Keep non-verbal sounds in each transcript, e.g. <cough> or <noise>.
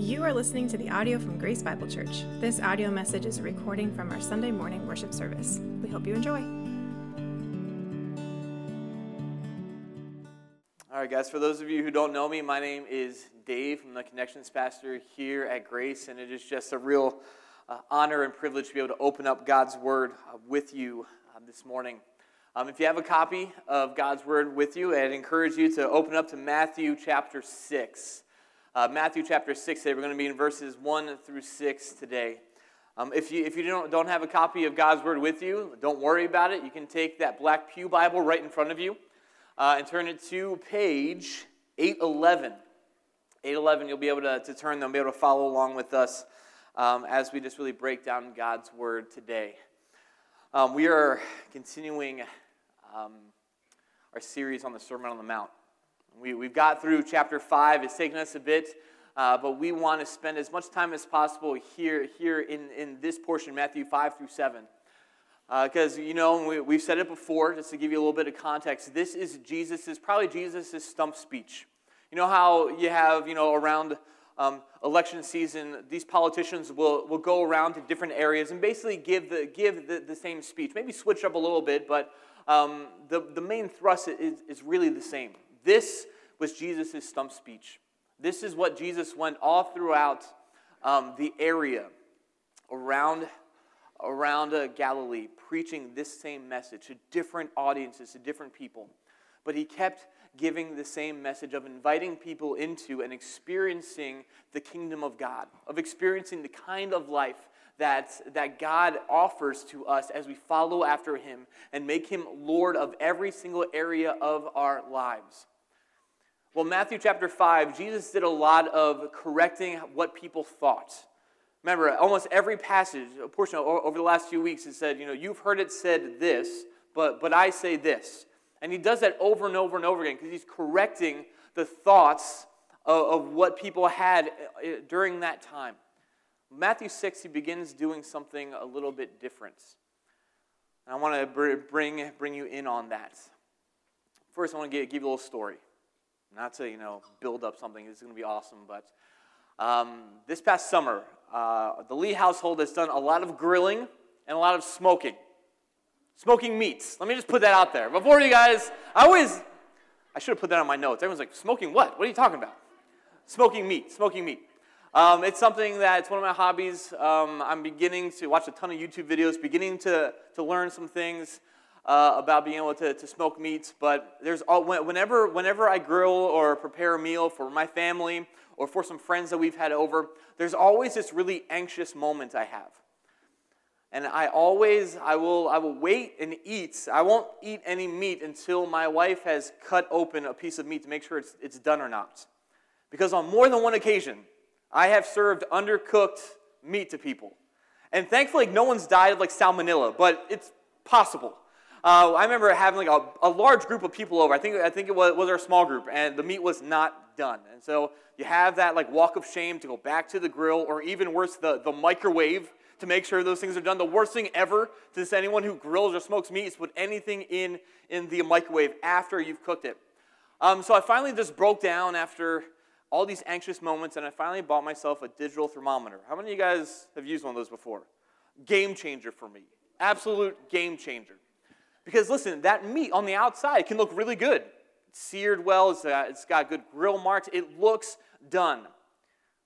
You are listening to the audio from Grace Bible Church. This audio message is a recording from our Sunday morning worship service. We hope you enjoy. All right, guys, for those of you who don't know me, my name is Dave. I'm the Connections Pastor here at Grace, and it is just a real uh, honor and privilege to be able to open up God's Word uh, with you uh, this morning. Um, if you have a copy of God's Word with you, I'd encourage you to open up to Matthew chapter 6. Uh, Matthew chapter 6 today. We're going to be in verses 1 through 6 today. Um, if you, if you don't, don't have a copy of God's Word with you, don't worry about it. You can take that black Pew Bible right in front of you uh, and turn it to page 811. 811, you'll be able to, to turn them, be able to follow along with us um, as we just really break down God's Word today. Um, we are continuing um, our series on the Sermon on the Mount. We, we've got through chapter 5. It's taken us a bit, uh, but we want to spend as much time as possible here, here in, in this portion, Matthew 5 through 7. Because, uh, you know, we, we've said it before, just to give you a little bit of context. This is Jesus' probably Jesus' stump speech. You know how you have, you know, around um, election season, these politicians will, will go around to different areas and basically give the, give the, the same speech. Maybe switch up a little bit, but um, the, the main thrust is, is really the same. This was Jesus' stump speech. This is what Jesus went all throughout um, the area around, around uh, Galilee, preaching this same message to different audiences, to different people. But he kept giving the same message of inviting people into and experiencing the kingdom of God, of experiencing the kind of life that, that God offers to us as we follow after him and make him Lord of every single area of our lives. Well, Matthew chapter 5, Jesus did a lot of correcting what people thought. Remember, almost every passage, a portion of, over the last few weeks, has said, you know, you've heard it said this, but, but I say this. And he does that over and over and over again because he's correcting the thoughts of, of what people had uh, during that time. Matthew 6, he begins doing something a little bit different. And I want to bring, bring you in on that. First, I want to give, give you a little story. Not to, you know, build up something. This is going to be awesome. But um, this past summer, uh, the Lee household has done a lot of grilling and a lot of smoking. Smoking meats. Let me just put that out there. Before you guys, I always, I should have put that on my notes. Everyone's like, smoking what? What are you talking about? Smoking meat, smoking meat. Um, it's something that it's one of my hobbies. Um, I'm beginning to watch a ton of YouTube videos, beginning to, to learn some things uh, about being able to, to smoke meats, but there's all, whenever, whenever I grill or prepare a meal for my family or for some friends that we've had over, there's always this really anxious moment I have. And I always, I will, I will wait and eat. I won't eat any meat until my wife has cut open a piece of meat to make sure it's, it's done or not. Because on more than one occasion, I have served undercooked meat to people. And thankfully, no one's died of like salmonella, but it's possible. Uh, I remember having like a, a, large group of people over. I think, I think it was, was our small group, and the meat was not done. And so you have that like walk of shame to go back to the grill, or even worse, the, the microwave to make sure those things are done. The worst thing ever to anyone who grills or smokes meat is put anything in, in the microwave after you've cooked it. Um, so I finally just broke down after all these anxious moments, and I finally bought myself a digital thermometer. How many of you guys have used one of those before? Game changer for me. Absolute game changer. Because listen, that meat on the outside can look really good. It's seared well, it's, got good grill marks, it looks done.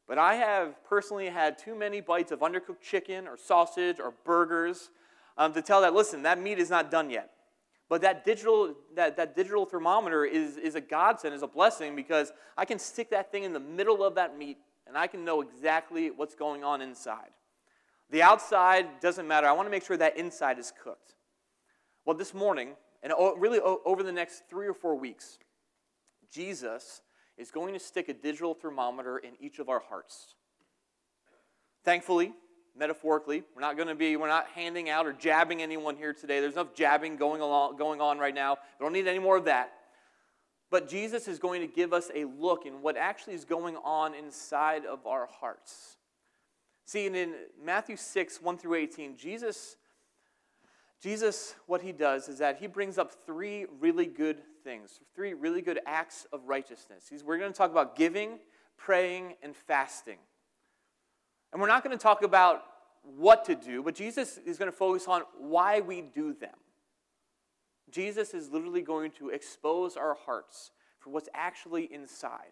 But I have personally had too many bites of undercooked chicken or sausage or burgers um, to tell that, listen, that meat is not done yet. But that digital, that, that digital thermometer is, is a godsend, is a blessing because I can stick that thing in the middle of that meat and I can know exactly what's going on inside. The outside doesn't matter. I want to make sure that inside is cooked. Well, this morning, and really over the next three or four weeks, Jesus is going to stick a digital thermometer in each of our hearts. Thankfully, metaphorically, we're not going to be, we're not handing out or jabbing anyone here today. There's enough jabbing going, along, going on right now. We don't need any more of that. But Jesus is going to give us a look in what actually is going on inside of our hearts. See, in Matthew 6, 1 through 18, Jesus Jesus, what he does is that he brings up three really good things, three really good acts of righteousness. He's, we're going to talk about giving, praying, and fasting. And we're not going to talk about what to do, but Jesus is going to focus on why we do them. Jesus is literally going to expose our hearts for what's actually inside.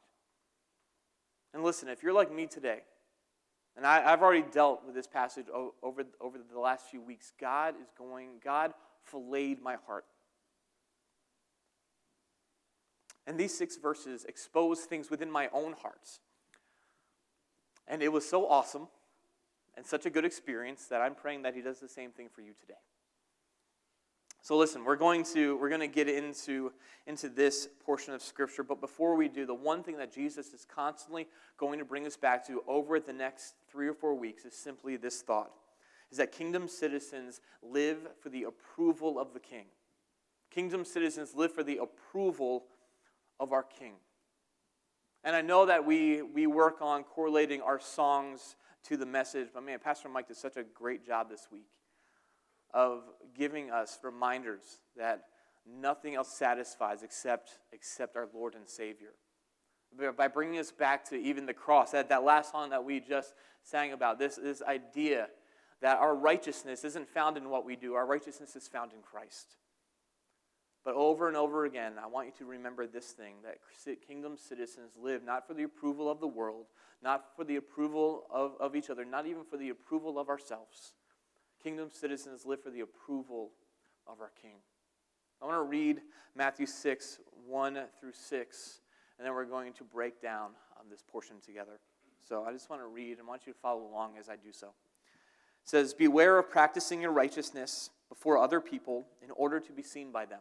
And listen, if you're like me today, and I, have already dealt with this passage over, over the last few weeks, God is going, God filleted my heart. And these six verses expose things within my own hearts. And it was so awesome and such a good experience that I'm praying that He does the same thing for you today. So listen, we're going to we're going to get into into this portion of scripture, but before we do, the one thing that Jesus is constantly going to bring us back to over the next 3 or 4 weeks is simply this thought. Is that kingdom citizens live for the approval of the king. Kingdom citizens live for the approval of our king. And I know that we we work on correlating our songs to the message, but man, Pastor Mike did such a great job this week of giving us reminders that nothing else satisfies except, except our Lord and Savior. By bringing us back to even the cross, that, that last song that we just sang about, this, this idea that our righteousness isn't found in what we do, our righteousness is found in Christ. But over and over again, I want you to remember this thing that kingdom citizens live not for the approval of the world, not for the approval of, of each other, not even for the approval of ourselves, Kingdom citizens live for the approval of our King. I want to read Matthew 6, 1 through 6, and then we're going to break down um, this portion together. So I just want to read and want you to follow along as I do so. It says, Beware of practicing your righteousness before other people in order to be seen by them.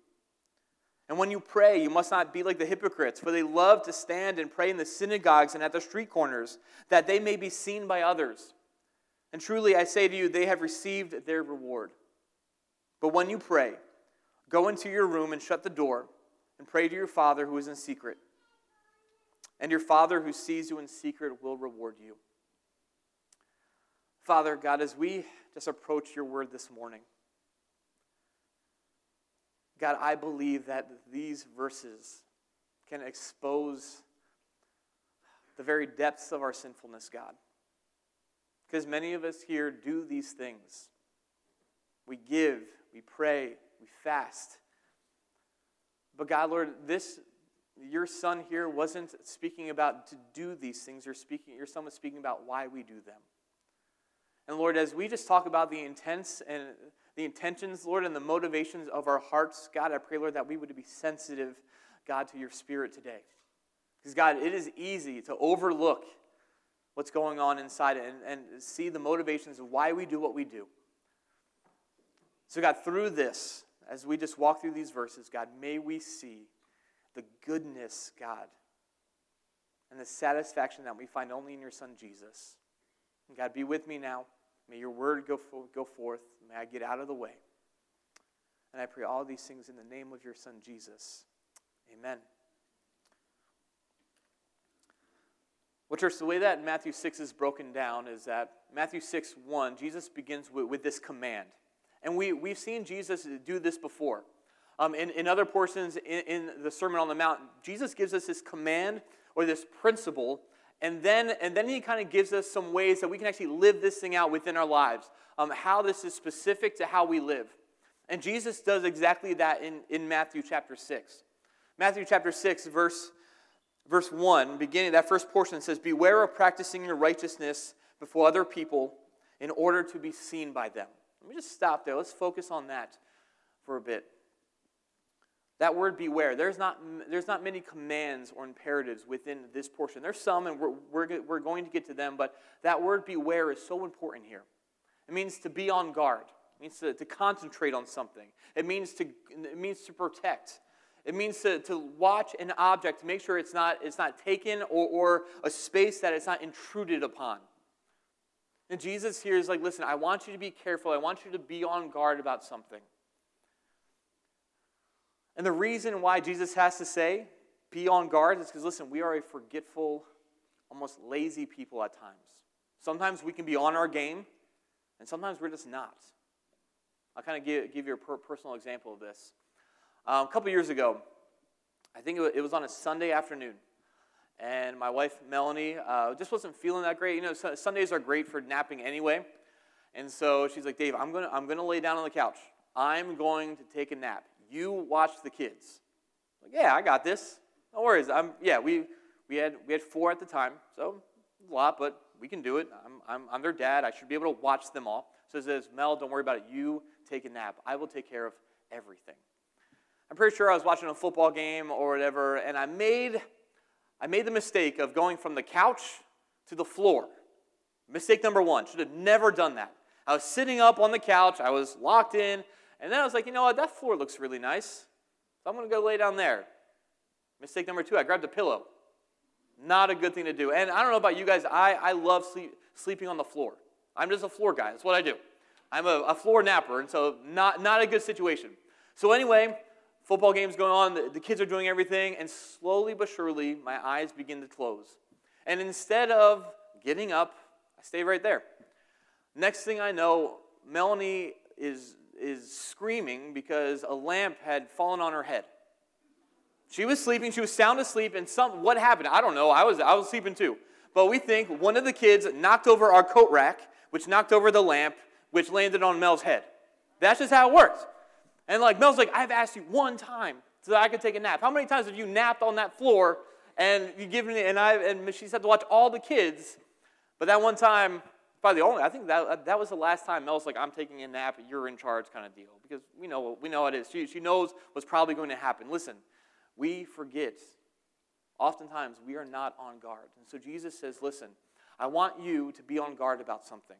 And when you pray, you must not be like the hypocrites, for they love to stand and pray in the synagogues and at the street corners, that they may be seen by others. And truly, I say to you, they have received their reward. But when you pray, go into your room and shut the door, and pray to your Father who is in secret. And your Father who sees you in secret will reward you. Father, God, as we just approach your word this morning, God, I believe that these verses can expose the very depths of our sinfulness, God. Because many of us here do these things. We give, we pray, we fast. But God, Lord, this your son here wasn't speaking about to do these things. You're speaking, your son was speaking about why we do them. And Lord, as we just talk about the intense and the intentions, Lord, and the motivations of our hearts. God, I pray, Lord, that we would be sensitive, God, to your spirit today. Because, God, it is easy to overlook what's going on inside and, and see the motivations of why we do what we do. So, God, through this, as we just walk through these verses, God, may we see the goodness, God, and the satisfaction that we find only in your Son, Jesus. And God, be with me now. May your word go, go forth. May I get out of the way. And I pray all these things in the name of your Son, Jesus. Amen. Well, church, the way that Matthew 6 is broken down is that Matthew 6 1, Jesus begins with, with this command. And we, we've seen Jesus do this before. Um, in, in other portions in, in the Sermon on the Mount, Jesus gives us this command or this principle and then, and then he kind of gives us some ways that we can actually live this thing out within our lives, um, how this is specific to how we live. And Jesus does exactly that in, in Matthew chapter 6. Matthew chapter 6, verse, verse 1, beginning that first portion says, Beware of practicing your righteousness before other people in order to be seen by them. Let me just stop there. Let's focus on that for a bit. That word beware, there's not, there's not many commands or imperatives within this portion. There's some, and we're, we're, we're going to get to them, but that word beware is so important here. It means to be on guard, it means to, to concentrate on something, it means to, it means to protect. It means to, to watch an object to make sure it's not, it's not taken or, or a space that it's not intruded upon. And Jesus here is like, listen, I want you to be careful. I want you to be on guard about something. And the reason why Jesus has to say, be on guard, is because, listen, we are a forgetful, almost lazy people at times. Sometimes we can be on our game, and sometimes we're just not. I'll kind of give, give you a per- personal example of this. Um, a couple years ago, I think it was on a Sunday afternoon, and my wife Melanie uh, just wasn't feeling that great. You know, Sundays are great for napping anyway, and so she's like, "Dave, I'm gonna I'm gonna lay down on the couch. I'm going to take a nap. You watch the kids." Like, yeah, I got this. No worries. I'm yeah. We we had we had four at the time, so a lot, but we can do it. I'm I'm, I'm their dad. I should be able to watch them all. So it says, Mel, don't worry about it. You take a nap. I will take care of everything. I'm pretty sure I was watching a football game or whatever, and I made, I made the mistake of going from the couch to the floor. Mistake number one. Should have never done that. I was sitting up on the couch, I was locked in, and then I was like, you know what, that floor looks really nice. So I'm going to go lay down there. Mistake number two, I grabbed a pillow. Not a good thing to do. And I don't know about you guys, I, I love sleep, sleeping on the floor. I'm just a floor guy. That's what I do. I'm a, a floor napper, and so not, not a good situation. So, anyway, Football game's going on, the, the kids are doing everything, and slowly but surely, my eyes begin to close. And instead of getting up, I stay right there. Next thing I know, Melanie is, is screaming because a lamp had fallen on her head. She was sleeping, she was sound asleep, and some, what happened? I don't know. I was, I was sleeping too. But we think one of the kids knocked over our coat rack, which knocked over the lamp, which landed on Mel's head. That's just how it works. And like Mel's like, I've asked you one time so that I could take a nap. How many times have you napped on that floor and you given me and I and she's had to watch all the kids, but that one time, probably the only I think that uh, that was the last time Mel's like, I'm taking a nap, you're in charge kind of deal. Because we know we know it is. She, she knows what's probably going to happen. Listen, we forget. Oftentimes we are not on guard. And so Jesus says, Listen, I want you to be on guard about something.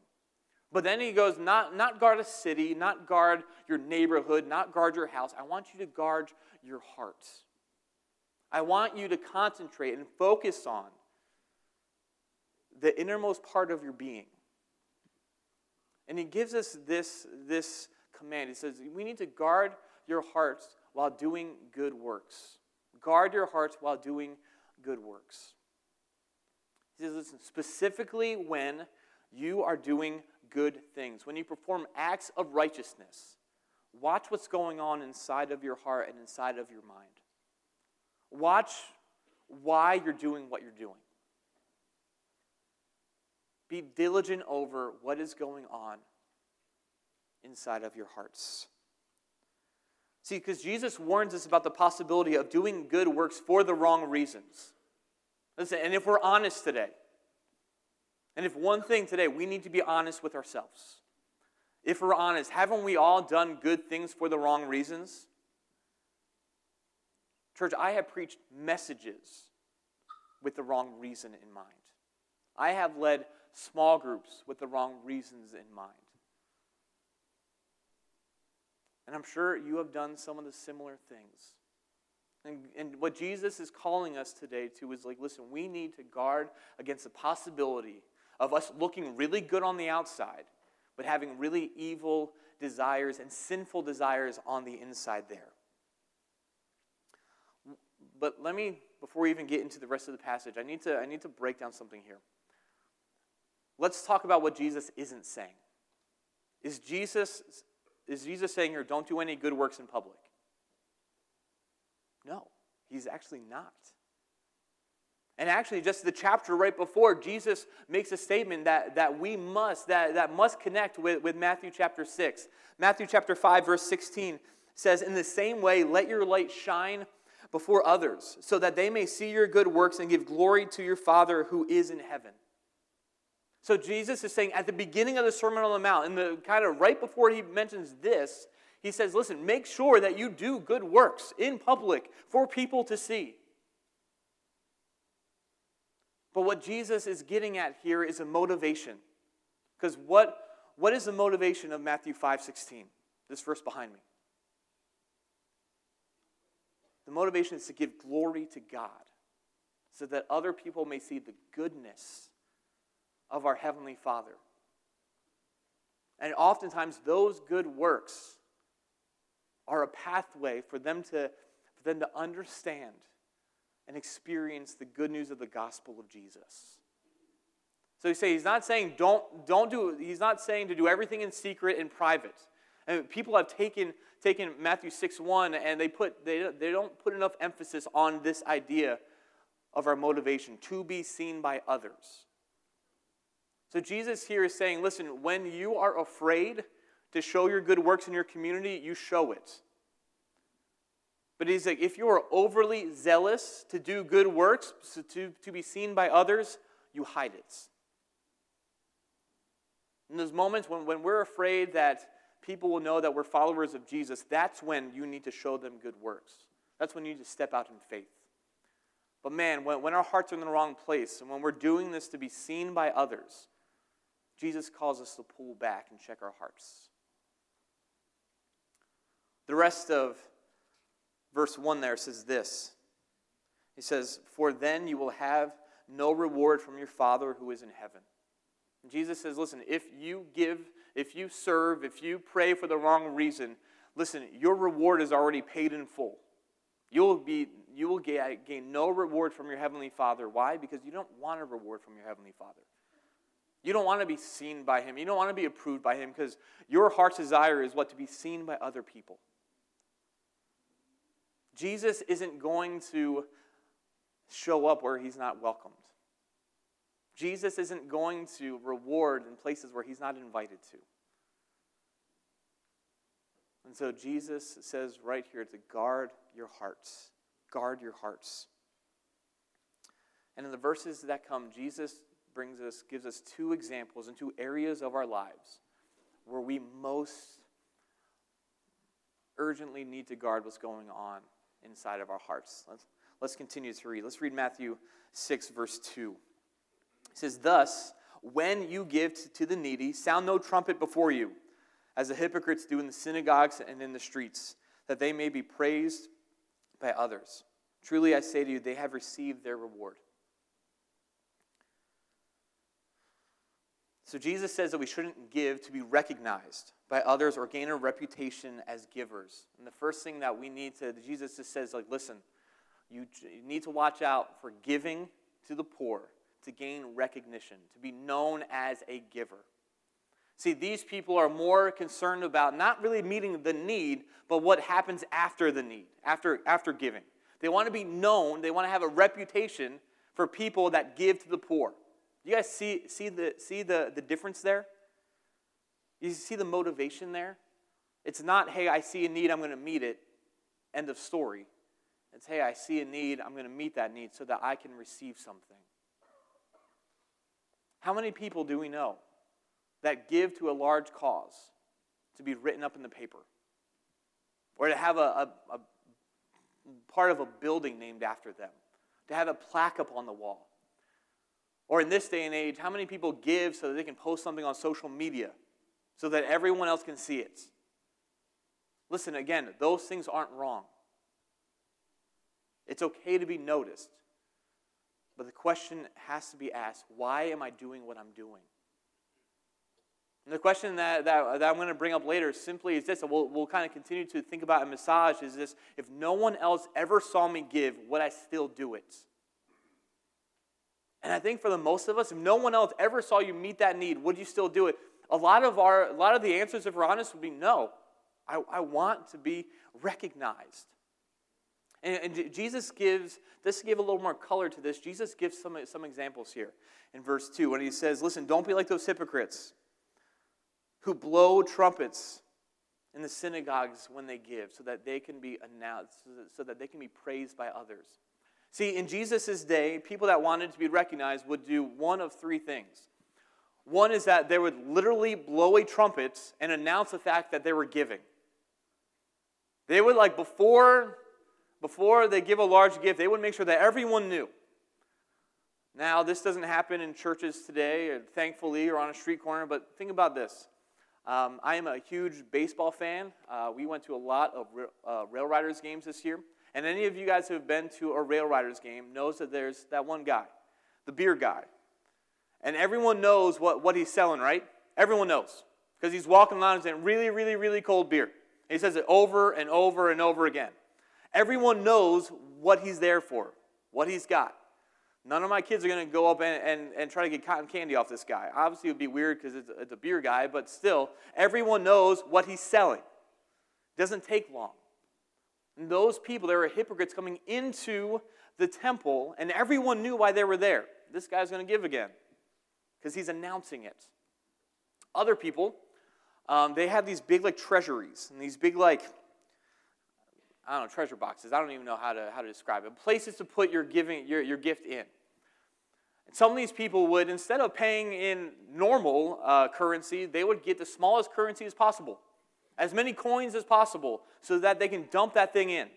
But then he goes, not, not guard a city, not guard your neighborhood, not guard your house. I want you to guard your heart. I want you to concentrate and focus on the innermost part of your being. And he gives us this, this command. He says, We need to guard your hearts while doing good works. Guard your hearts while doing good works. He says, Listen, specifically when you are doing good things, when you perform acts of righteousness, watch what's going on inside of your heart and inside of your mind. Watch why you're doing what you're doing. Be diligent over what is going on inside of your hearts. See, because Jesus warns us about the possibility of doing good works for the wrong reasons. Listen, and if we're honest today, and if one thing today, we need to be honest with ourselves. If we're honest, haven't we all done good things for the wrong reasons? Church, I have preached messages with the wrong reason in mind. I have led small groups with the wrong reasons in mind. And I'm sure you have done some of the similar things. And, and what Jesus is calling us today to is like, listen, we need to guard against the possibility of us looking really good on the outside, but having really evil desires and sinful desires on the inside there. But let me, before we even get into the rest of the passage, I need to, I need to break down something here. Let's talk about what Jesus isn't saying. Is Jesus, is Jesus saying here, don't do any good works in public? No, he's actually not. And actually, just the chapter right before, Jesus makes a statement that, that we must, that, that must connect with, with Matthew chapter 6. Matthew chapter 5, verse 16 says, In the same way, let your light shine before others, so that they may see your good works and give glory to your Father who is in heaven. So Jesus is saying at the beginning of the Sermon on the Mount, and the kind of right before he mentions this, he says, Listen, make sure that you do good works in public for people to see. But what Jesus is getting at here is a motivation. Because what, what is the motivation of Matthew 5 16? This verse behind me. The motivation is to give glory to God so that other people may see the goodness of our Heavenly Father And oftentimes, those good works are a pathway for them to, for them to understand and experience the good news of the gospel of Jesus. So you say he's not saying don't, don't do, he's not saying to do everything in secret and private. And people have taken, taken Matthew 6 1 and they, put, they, they don't put enough emphasis on this idea of our motivation to be seen by others. So Jesus here is saying, listen, when you are afraid to show your good works in your community, you show it. But he's like, if you are overly zealous to do good works, to, to be seen by others, you hide it. In those moments when, when we're afraid that people will know that we're followers of Jesus, that's when you need to show them good works. That's when you need to step out in faith. But man, when, when our hearts are in the wrong place and when we're doing this to be seen by others, Jesus calls us to pull back and check our hearts. The rest of verse 1 there says this He says, For then you will have no reward from your Father who is in heaven. Jesus says, listen, if you give, if you serve, if you pray for the wrong reason, listen, your reward is already paid in full. You'll be, you will gain no reward from your Heavenly Father. Why? Because you don't want a reward from your Heavenly Father. You don't want to be seen by Him. You don't want to be approved by Him because your heart's desire is what? To be seen by other people. Jesus isn't going to show up where He's not welcomed. Jesus isn't going to reward in places where he's not invited to. And so Jesus says right here to guard your hearts. Guard your hearts. And in the verses that come, Jesus brings us, gives us two examples and two areas of our lives where we most urgently need to guard what's going on inside of our hearts. Let's, let's continue to read. Let's read Matthew 6, verse 2. It says, Thus, when you give to the needy, sound no trumpet before you, as the hypocrites do in the synagogues and in the streets, that they may be praised by others. Truly I say to you, they have received their reward. So Jesus says that we shouldn't give to be recognized by others or gain a reputation as givers. And the first thing that we need to, Jesus just says, like, listen, you need to watch out for giving to the poor to gain recognition, to be known as a giver. See, these people are more concerned about not really meeting the need, but what happens after the need, after, after giving. They want to be known, they want to have a reputation for people that give to the poor. You guys see, see, the, see the, the difference there? You see the motivation there? It's not, hey, I see a need, I'm going to meet it, end of story. It's, hey, I see a need, I'm going to meet that need so that I can receive something. How many people do we know that give to a large cause to be written up in the paper? Or to have a, a, a part of a building named after them? To have a plaque up on the wall? Or in this day and age, how many people give so that they can post something on social media so that everyone else can see it? Listen, again, those things aren't wrong. It's okay to be noticed. But the question has to be asked why am I doing what I'm doing? And the question that, that, that I'm going to bring up later simply is this, and we'll, we'll kind of continue to think about and massage is this if no one else ever saw me give, would I still do it? And I think for the most of us, if no one else ever saw you meet that need, would you still do it? A lot of our, a lot of the answers, if we're honest, would be no. I, I want to be recognized. And, and Jesus gives, this to give a little more color to this, Jesus gives some, some examples here in verse 2 when he says, Listen, don't be like those hypocrites who blow trumpets in the synagogues when they give so that they can be announced, so that they can be praised by others. See, in Jesus' day, people that wanted to be recognized would do one of three things. One is that they would literally blow a trumpet and announce the fact that they were giving. They would, like, before before they give a large gift, they would make sure that everyone knew. Now, this doesn't happen in churches today, or thankfully, or on a street corner, but think about this. Um, I am a huge baseball fan. Uh, we went to a lot of uh, Rail Riders games this year. And any of you guys who have been to a Rail Riders game knows that there's that one guy, the beer guy. And everyone knows what, what he's selling, right? Everyone knows. because he's walking around and saying, really, really, really cold beer. he says it over and over and over again. Everyone knows what he's there for, what he's got. None of my kids are going to go up and, and, and try to get cotton candy off this guy. Obviously, it would be weird because it's, it's a beer guy, but still, everyone knows what he's selling. It doesn't take long. And those people, there were hypocrites coming into the temple, and everyone knew why they were there. This guy's going to give again because he's announcing it. Other people, um, they had these big like treasuries and these big like I don't know treasure boxes. I don't even know how to how to describe it. Places to put your giving your, your gift in. And some of these people would instead of paying in normal uh, currency, they would get the smallest currency as possible, as many coins as possible, so that they can dump that thing in.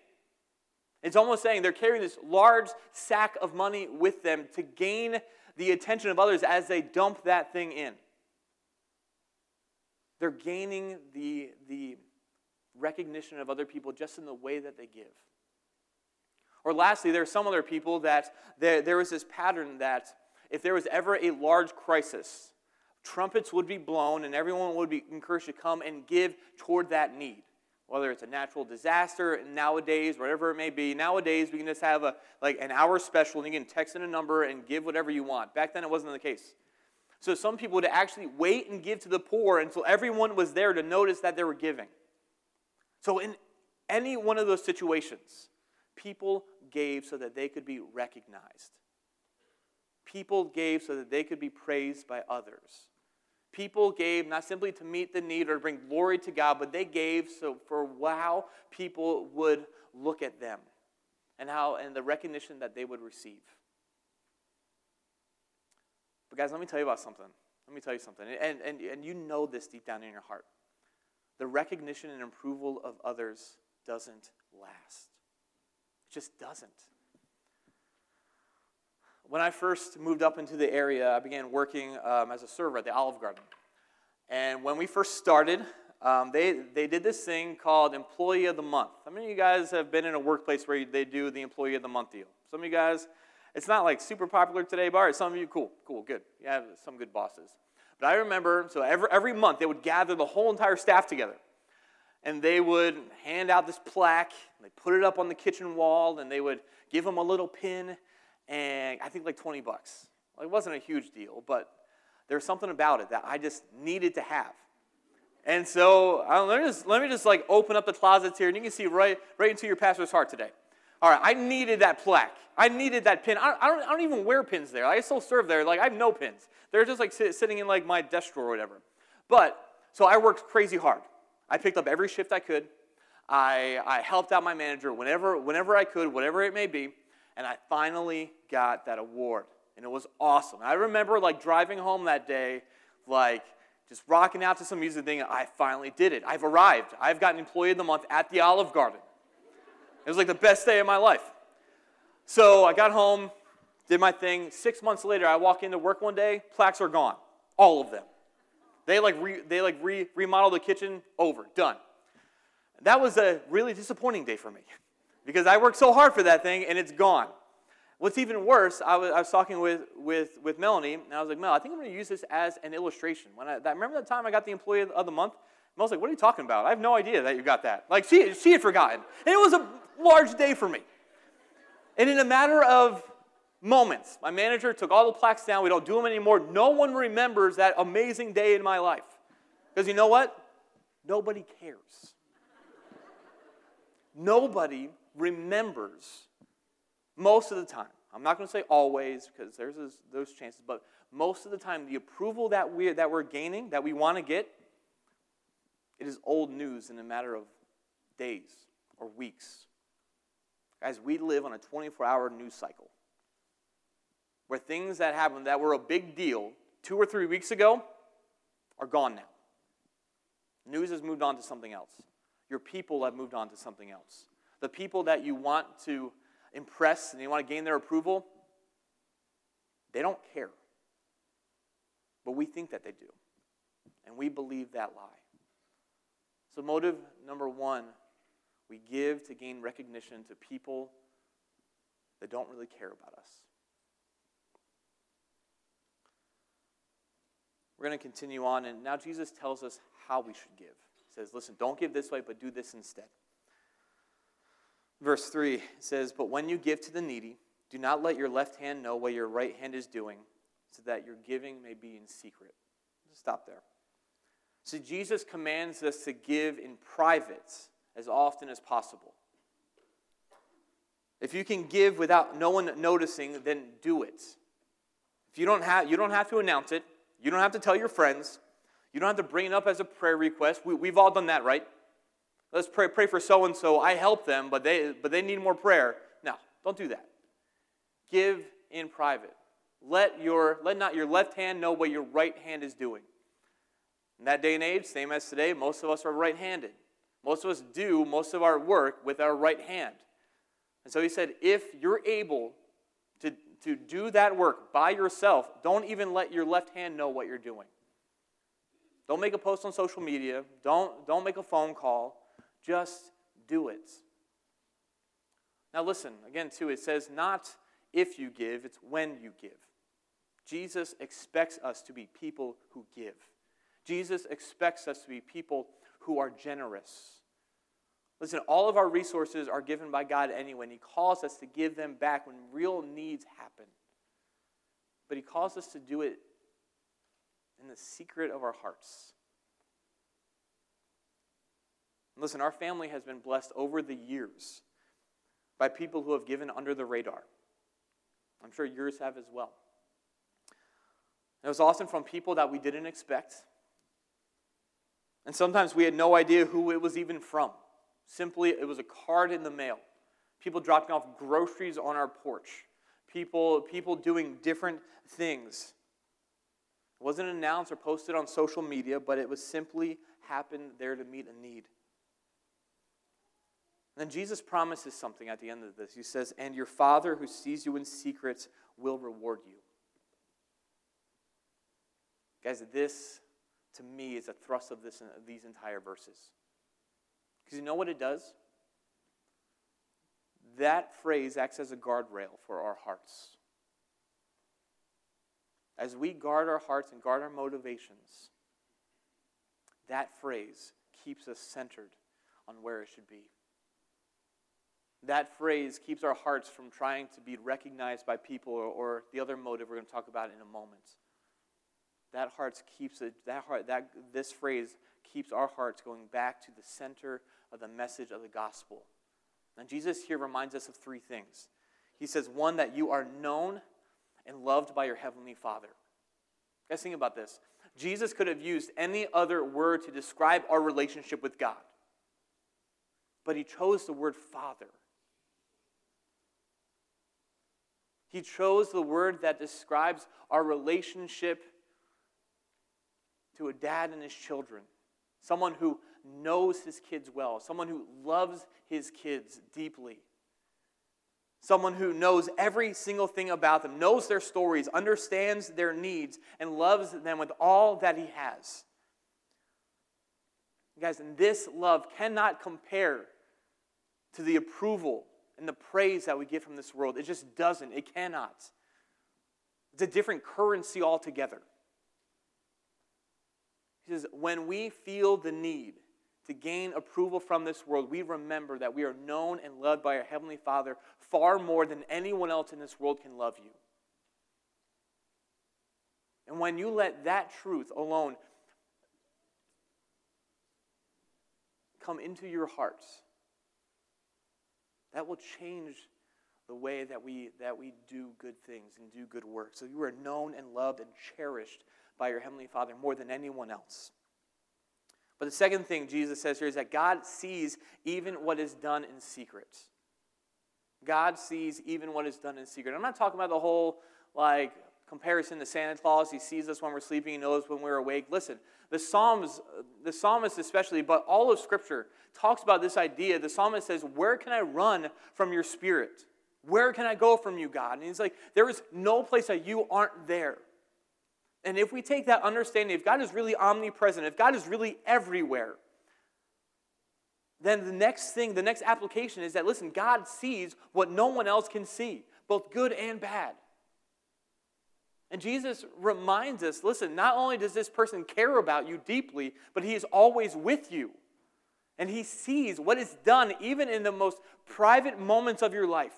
It's almost saying they're carrying this large sack of money with them to gain the attention of others as they dump that thing in. They're gaining the, the recognition of other people just in the way that they give. Or lastly, there are some other people that there, there was this pattern that if there was ever a large crisis, trumpets would be blown and everyone would be encouraged to come and give toward that need. Whether it's a natural disaster nowadays, whatever it may be, nowadays we can just have a like an hour special and you can text in a number and give whatever you want. Back then it wasn't the case. So some people would actually wait and give to the poor until everyone was there to notice that they were giving. So in any one of those situations, people gave so that they could be recognized. People gave so that they could be praised by others. People gave not simply to meet the need or bring glory to God, but they gave so for how people would look at them and how and the recognition that they would receive. But, guys, let me tell you about something. Let me tell you something. And, and, and you know this deep down in your heart. The recognition and approval of others doesn't last, it just doesn't. When I first moved up into the area, I began working um, as a server at the Olive Garden. And when we first started, um, they, they did this thing called Employee of the Month. How many of you guys have been in a workplace where they do the Employee of the Month deal? Some of you guys, it's not like super popular today, but some of you, cool, cool, good. You have some good bosses. But I remember, so every, every month they would gather the whole entire staff together. And they would hand out this plaque, they put it up on the kitchen wall, and they would give them a little pin, and I think like 20 bucks. Well, it wasn't a huge deal, but there was something about it that I just needed to have. And so let, me just, let me just like open up the closets here, and you can see right, right into your pastor's heart today. All right, I needed that plaque. I needed that pin. I, I, don't, I don't even wear pins there. I still serve there. Like, I have no pins. They're just like sit, sitting in like my desk drawer or whatever. But, so I worked crazy hard. I picked up every shift I could. I, I helped out my manager whenever, whenever I could, whatever it may be. And I finally got that award. And it was awesome. I remember like driving home that day, like just rocking out to some music thing. I finally did it. I've arrived. I've gotten Employee of the Month at the Olive Garden. It was like the best day of my life. So I got home, did my thing. Six months later, I walk into work one day, plaques are gone. All of them. They like, re, they like re, remodeled the kitchen, over, done. That was a really disappointing day for me because I worked so hard for that thing and it's gone. What's even worse, I was, I was talking with, with, with Melanie, and I was like, Mel, I think I'm going to use this as an illustration. When I, remember that time I got the Employee of the Month? Mel's like, what are you talking about? I have no idea that you got that. Like, she, she had forgotten. And it was a large day for me. And in a matter of moments, my manager took all the plaques down. We don't do them anymore. No one remembers that amazing day in my life. Because you know what? Nobody cares. Nobody remembers most of the time. I'm not going to say always because there's those chances, but most of the time, the approval that we're, that we're gaining, that we want to get, it is old news in a matter of days or weeks. As we live on a 24 hour news cycle where things that happened that were a big deal two or three weeks ago are gone now. News has moved on to something else. Your people have moved on to something else. The people that you want to impress and you want to gain their approval, they don't care. But we think that they do. And we believe that lie. So, motive number one we give to gain recognition to people that don't really care about us. We're going to continue on, and now Jesus tells us how we should give. He says, Listen, don't give this way, but do this instead. Verse 3 says, But when you give to the needy, do not let your left hand know what your right hand is doing, so that your giving may be in secret. Stop there. See, Jesus commands us to give in private as often as possible. If you can give without no one noticing, then do it. If you don't have, you don't have to announce it. You don't have to tell your friends. You don't have to bring it up as a prayer request. We, we've all done that, right? Let's pray, pray for so and so. I help them, but they, but they need more prayer. No, don't do that. Give in private. Let, your, let not your left hand know what your right hand is doing. In that day and age, same as today, most of us are right handed. Most of us do most of our work with our right hand. And so he said, if you're able to, to do that work by yourself, don't even let your left hand know what you're doing. Don't make a post on social media. Don't, don't make a phone call. Just do it. Now, listen, again, too, it says not if you give, it's when you give. Jesus expects us to be people who give. Jesus expects us to be people who are generous. Listen, all of our resources are given by God anyway, and He calls us to give them back when real needs happen. But He calls us to do it in the secret of our hearts. Listen, our family has been blessed over the years by people who have given under the radar. I'm sure yours have as well. It was often from people that we didn't expect. And sometimes we had no idea who it was even from. Simply, it was a card in the mail. People dropping off groceries on our porch. People, people doing different things. It wasn't announced or posted on social media, but it was simply happened there to meet a need. Then Jesus promises something at the end of this. He says, And your Father who sees you in secret will reward you. Guys, this to me is a thrust of this, these entire verses. Because you know what it does? That phrase acts as a guardrail for our hearts. As we guard our hearts and guard our motivations, that phrase keeps us centered on where it should be. That phrase keeps our hearts from trying to be recognized by people or, or the other motive we're going to talk about in a moment. That heart keeps it, that heart that this phrase keeps our hearts going back to the center of the message of the gospel. And Jesus here reminds us of three things. He says, one, that you are known and loved by your heavenly Father. Guys, think about this. Jesus could have used any other word to describe our relationship with God, but he chose the word Father. He chose the word that describes our relationship to a dad and his children, someone who knows his kids well, someone who loves his kids deeply, someone who knows every single thing about them, knows their stories, understands their needs, and loves them with all that he has. Guys, and this love cannot compare to the approval and the praise that we get from this world. It just doesn't. It cannot. It's a different currency altogether. He says, when we feel the need to gain approval from this world, we remember that we are known and loved by our Heavenly Father far more than anyone else in this world can love you. And when you let that truth alone come into your hearts, that will change the way that we, that we do good things and do good work. So you are known and loved and cherished by your Heavenly Father more than anyone else. But the second thing Jesus says here is that God sees even what is done in secret. God sees even what is done in secret. I'm not talking about the whole like comparison to Santa Claus. He sees us when we're sleeping, he knows when we're awake. Listen, the Psalms, the psalmist especially, but all of Scripture talks about this idea. The psalmist says, Where can I run from your spirit? Where can I go from you, God? And he's like, There is no place that you aren't there. And if we take that understanding, if God is really omnipresent, if God is really everywhere, then the next thing, the next application is that, listen, God sees what no one else can see, both good and bad. And Jesus reminds us listen, not only does this person care about you deeply, but he is always with you. And he sees what is done even in the most private moments of your life.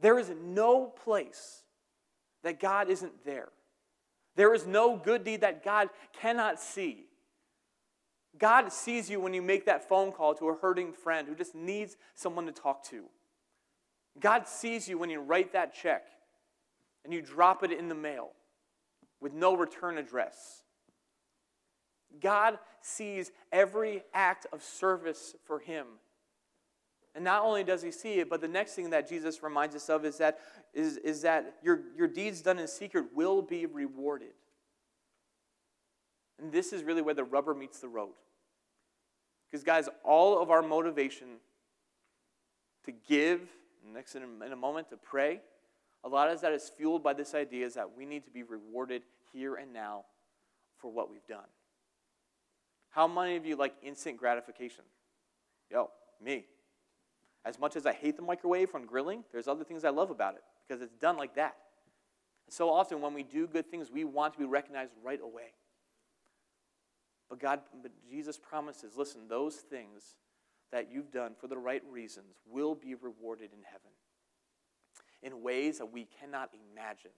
There is no place that God isn't there. There is no good deed that God cannot see. God sees you when you make that phone call to a hurting friend who just needs someone to talk to. God sees you when you write that check and you drop it in the mail with no return address. God sees every act of service for Him. And not only does He see it, but the next thing that Jesus reminds us of is that, is, is that your, your deeds done in secret will be rewarded. And this is really where the rubber meets the road. Because, guys, all of our motivation to give, next in a, in a moment to pray, a lot of that is fueled by this idea is that we need to be rewarded here and now for what we've done. How many of you like instant gratification? Yo, me. As much as I hate the microwave when grilling, there's other things I love about it because it's done like that. so often when we do good things, we want to be recognized right away. But God, but Jesus promises, listen, those things that you've done for the right reasons will be rewarded in heaven in ways that we cannot imagine.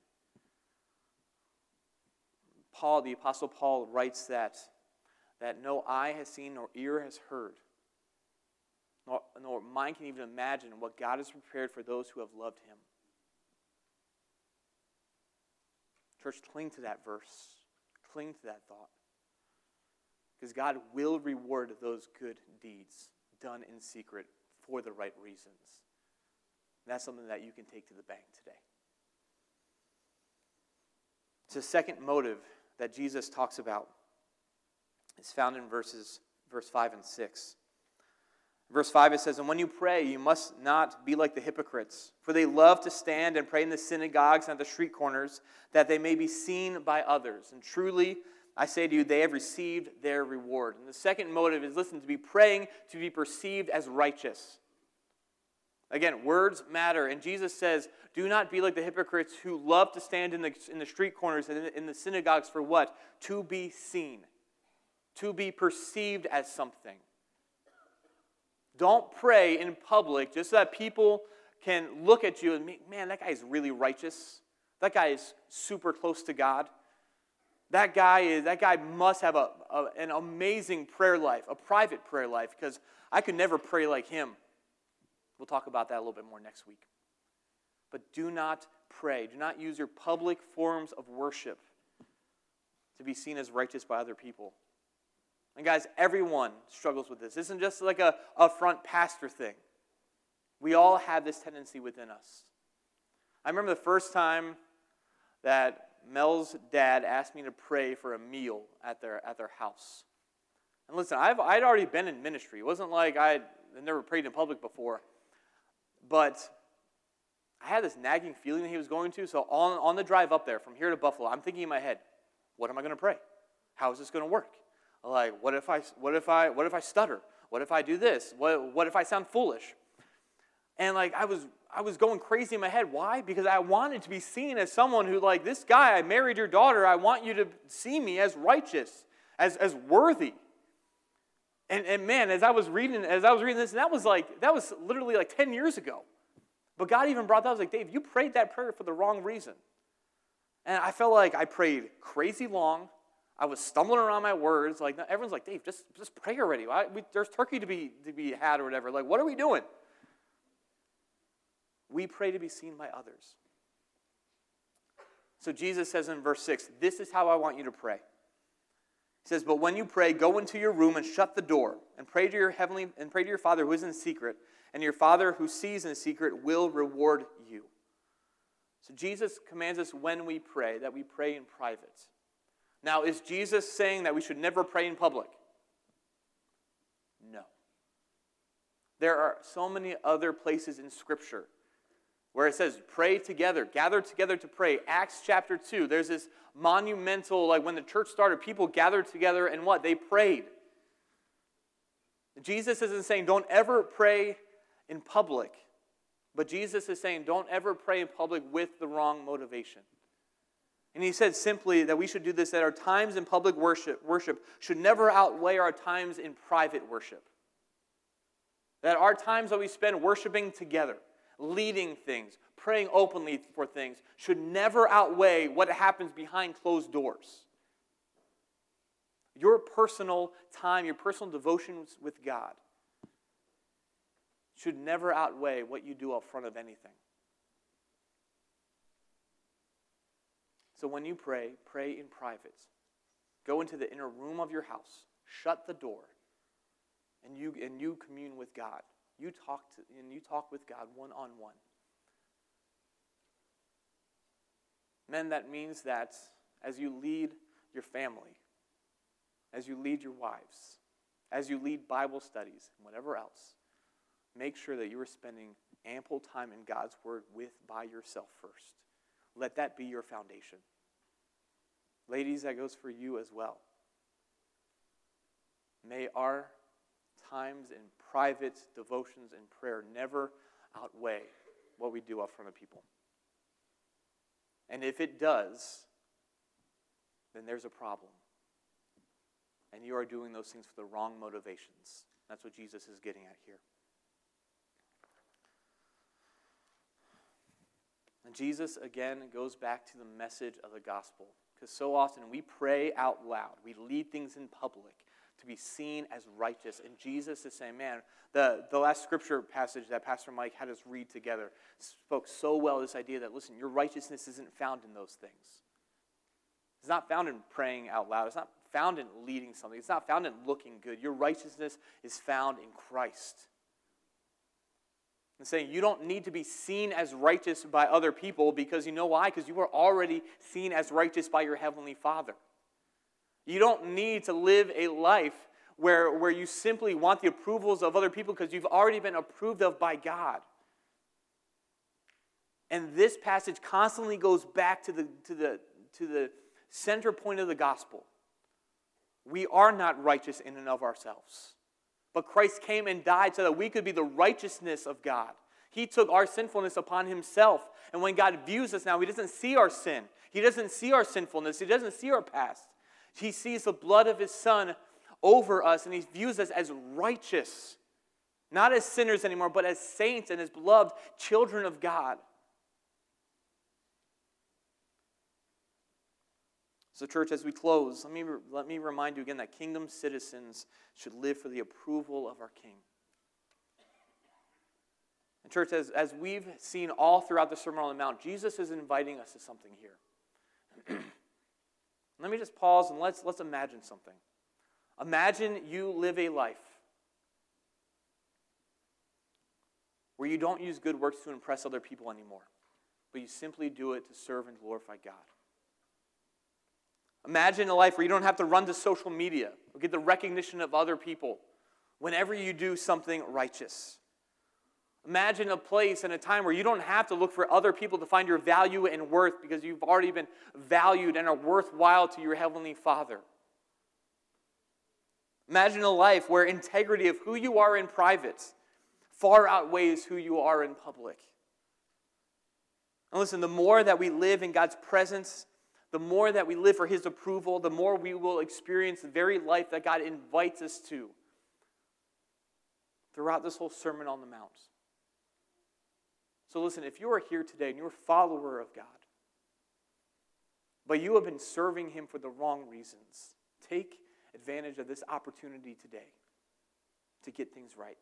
Paul, the Apostle Paul, writes that, that no eye has seen nor ear has heard, nor, nor mind can even imagine what God has prepared for those who have loved him. Church, cling to that verse, cling to that thought. Because God will reward those good deeds done in secret for the right reasons. And that's something that you can take to the bank today. It's the second motive that Jesus talks about is found in verses verse 5 and 6. Verse 5 it says, And when you pray, you must not be like the hypocrites, for they love to stand and pray in the synagogues and at the street corners, that they may be seen by others. And truly, I say to you, they have received their reward. And the second motive is listen, to be praying to be perceived as righteous. Again, words matter. And Jesus says, do not be like the hypocrites who love to stand in the, in the street corners and in the synagogues for what? To be seen, to be perceived as something. Don't pray in public just so that people can look at you and make, man, that guy is really righteous. That guy is super close to God. That guy is that guy must have a, a, an amazing prayer life, a private prayer life, because I could never pray like him. We'll talk about that a little bit more next week. But do not pray. Do not use your public forms of worship to be seen as righteous by other people. And guys, everyone struggles with this. This isn't just like a, a front pastor thing. We all have this tendency within us. I remember the first time that Mel's dad asked me to pray for a meal at their, at their house. And listen, I've, I'd already been in ministry. It wasn't like I'd never prayed in public before. But I had this nagging feeling that he was going to. So on, on the drive up there from here to Buffalo, I'm thinking in my head, what am I going to pray? How is this going to work? Like, what if I, what if I, what if I stutter? What if I do this? What, what if I sound foolish? And like I was I was going crazy in my head. Why? Because I wanted to be seen as someone who, like, this guy, I married your daughter. I want you to see me as righteous, as, as worthy. And, and man, as I was reading, as I was reading this, and that was like, that was literally like 10 years ago. But God even brought that. I was like, Dave, you prayed that prayer for the wrong reason. And I felt like I prayed crazy long. I was stumbling around my words. Like everyone's like, Dave, just, just pray already. I, we, there's turkey to be, to be had or whatever. Like, what are we doing? We pray to be seen by others. So Jesus says in verse 6, This is how I want you to pray. Says, But when you pray, go into your room and shut the door, and pray to your heavenly and pray to your Father who is in secret, and your Father who sees in secret will reward you. So Jesus commands us when we pray that we pray in private. Now, is Jesus saying that we should never pray in public? No. There are so many other places in Scripture where it says, pray together, gather together to pray. Acts chapter 2, there's this monumental, like when the church started, people gathered together and what? They prayed. Jesus isn't saying don't ever pray in public, But Jesus is saying, don't ever pray in public with the wrong motivation. And he said simply that we should do this that our times in public worship, worship should never outweigh our times in private worship. That our times that we spend worshiping together, leading things, praying openly for things, should never outweigh what happens behind closed doors. Your personal time, your personal devotions with God should never outweigh what you do up front of anything. So when you pray, pray in private. Go into the inner room of your house, shut the door, and you, and you commune with God. You talk to, and you talk with God one on one. Men, that means that as you lead your family, as you lead your wives, as you lead Bible studies, and whatever else, make sure that you are spending ample time in God's Word with by yourself first. Let that be your foundation. Ladies, that goes for you as well. May our times in private devotions and prayer never outweigh what we do up front of people. And if it does, then there's a problem. And you are doing those things for the wrong motivations. That's what Jesus is getting at here. And Jesus, again, goes back to the message of the gospel. Because so often we pray out loud, we lead things in public to be seen as righteous. And Jesus is saying, man, the, the last scripture passage that Pastor Mike had us read together spoke so well this idea that, listen, your righteousness isn't found in those things. It's not found in praying out loud. It's not found in leading something. It's not found in looking good. Your righteousness is found in Christ. And saying you don't need to be seen as righteous by other people because you know why? Because you are already seen as righteous by your Heavenly Father. You don't need to live a life where, where you simply want the approvals of other people because you've already been approved of by God. And this passage constantly goes back to the, to the, to the center point of the gospel. We are not righteous in and of ourselves. But Christ came and died so that we could be the righteousness of God. He took our sinfulness upon himself. And when God views us now, he doesn't see our sin. He doesn't see our sinfulness. He doesn't see our past. He sees the blood of his son over us and he views us as righteous, not as sinners anymore, but as saints and as beloved children of God. So, church, as we close, let me, let me remind you again that kingdom citizens should live for the approval of our King. And, church, as, as we've seen all throughout the Sermon on the Mount, Jesus is inviting us to something here. <clears throat> Let me just pause and let's, let's imagine something. Imagine you live a life where you don't use good works to impress other people anymore, but you simply do it to serve and glorify God. Imagine a life where you don't have to run to social media or get the recognition of other people whenever you do something righteous. Imagine a place and a time where you don't have to look for other people to find your value and worth because you've already been valued and are worthwhile to your Heavenly Father. Imagine a life where integrity of who you are in private far outweighs who you are in public. And listen, the more that we live in God's presence, the more that we live for His approval, the more we will experience the very life that God invites us to throughout this whole Sermon on the Mount. So listen, if you are here today and you're a follower of God, but you have been serving Him for the wrong reasons, take advantage of this opportunity today to get things right.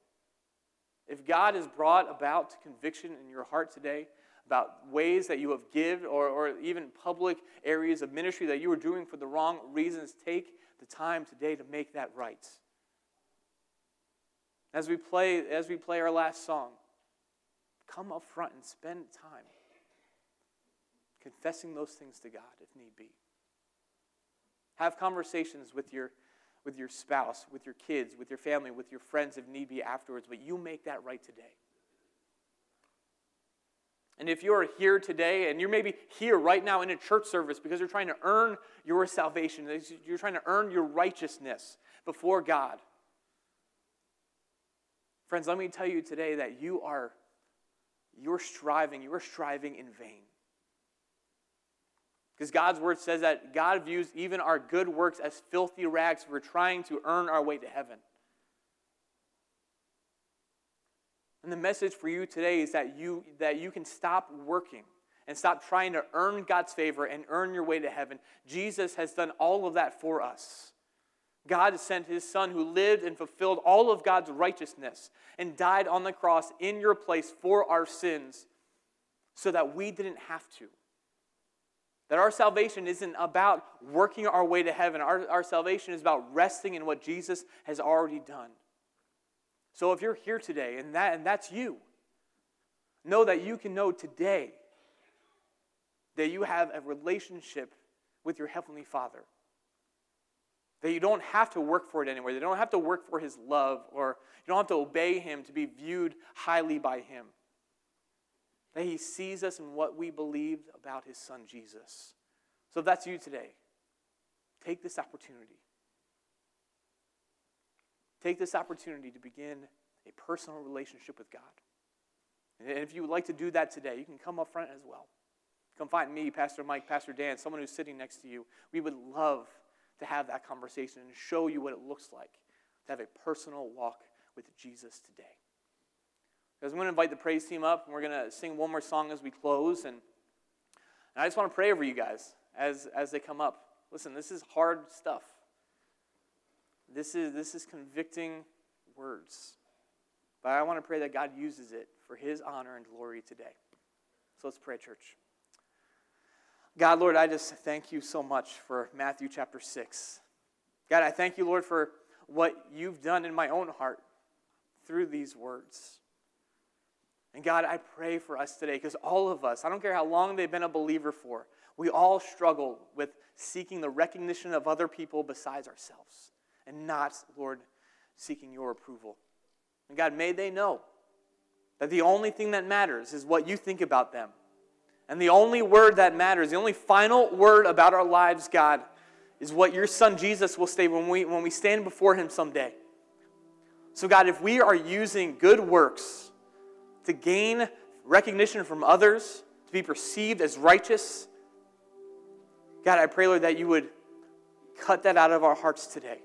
If God has brought about conviction in your heart today about ways that you have given or, or even public areas of ministry that you are doing for the wrong reasons, take the time today to make that right. As we play, as we play our last song, Come up front and spend time confessing those things to God if need be. Have conversations with your, with your spouse, with your kids, with your family, with your friends if need be afterwards, but you make that right today. And if you're here today and you're maybe here right now in a church service because you're trying to earn your salvation, you're trying to earn your righteousness before God, friends, let me tell you today that you are you're striving, you are striving in vain. Because God's word says that God views even our good works as filthy rags. We're trying to earn our way to heaven. And the message for you today is that you, that you can stop working and stop trying to earn God's favor and earn your way to heaven. Jesus has done all of that for us. God sent his son who lived and fulfilled all of God's righteousness and died on the cross in your place for our sins so that we didn't have to. That our salvation isn't about working our way to heaven. Our, our salvation is about resting in what Jesus has already done. So if you're here today and, that, and that's you, know that you can know today that you have a relationship with your Heavenly Father. That you don't have to work for it anymore. You don't have to work for His love, or you don't have to obey Him to be viewed highly by Him. That He sees us in what we believed about His Son Jesus. So if that's you today, take this opportunity Take this opportunity to begin a personal relationship with God. And if you would like to do that today, you can come up front as well. Come find me, Pastor Mike, Pastor Dan, someone who's sitting next to you. We would love to have that conversation and show you what it looks like to have a personal walk with Jesus today. Because I'm going to invite the praise team up, and we're going to sing one more song as we close. And, and I just want to pray over you guys as, as they come up. Listen, this is hard stuff. This is, this is convicting words. But I want to pray that God uses it for his honor and glory today. So let's pray, church. God, Lord, I just thank you so much for Matthew chapter 6. God, I thank you, Lord, for what you've done in my own heart through these words. And God, I pray for us today because all of us, I don't care how long they've been a believer for, we all struggle with seeking the recognition of other people besides ourselves and not, Lord, seeking your approval. And God, may they know that the only thing that matters is what you think about them. And the only word that matters, the only final word about our lives, God, is what your son Jesus will say when we, when we stand before him someday. So, God, if we are using good works to gain recognition from others, to be perceived as righteous, God, I pray, Lord, that you would cut that out of our hearts today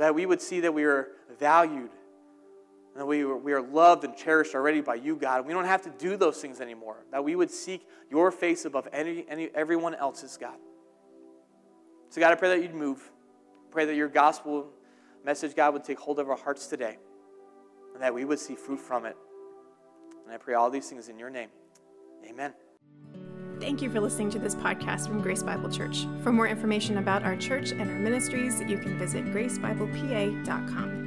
that we would see that we are valued and we we are loved and cherished already by you, God. We don't have to do those things anymore. That we would seek your face above any, any everyone else's, God. So, God, I pray that you'd move. Pray that your gospel message, God, would take hold of our hearts today and that we would see fruit from it. And I pray all these things in your name. Amen. Thank you for listening to this podcast from Grace Bible Church. For more information about our church and our ministries, you can visit gracebiblepa.com.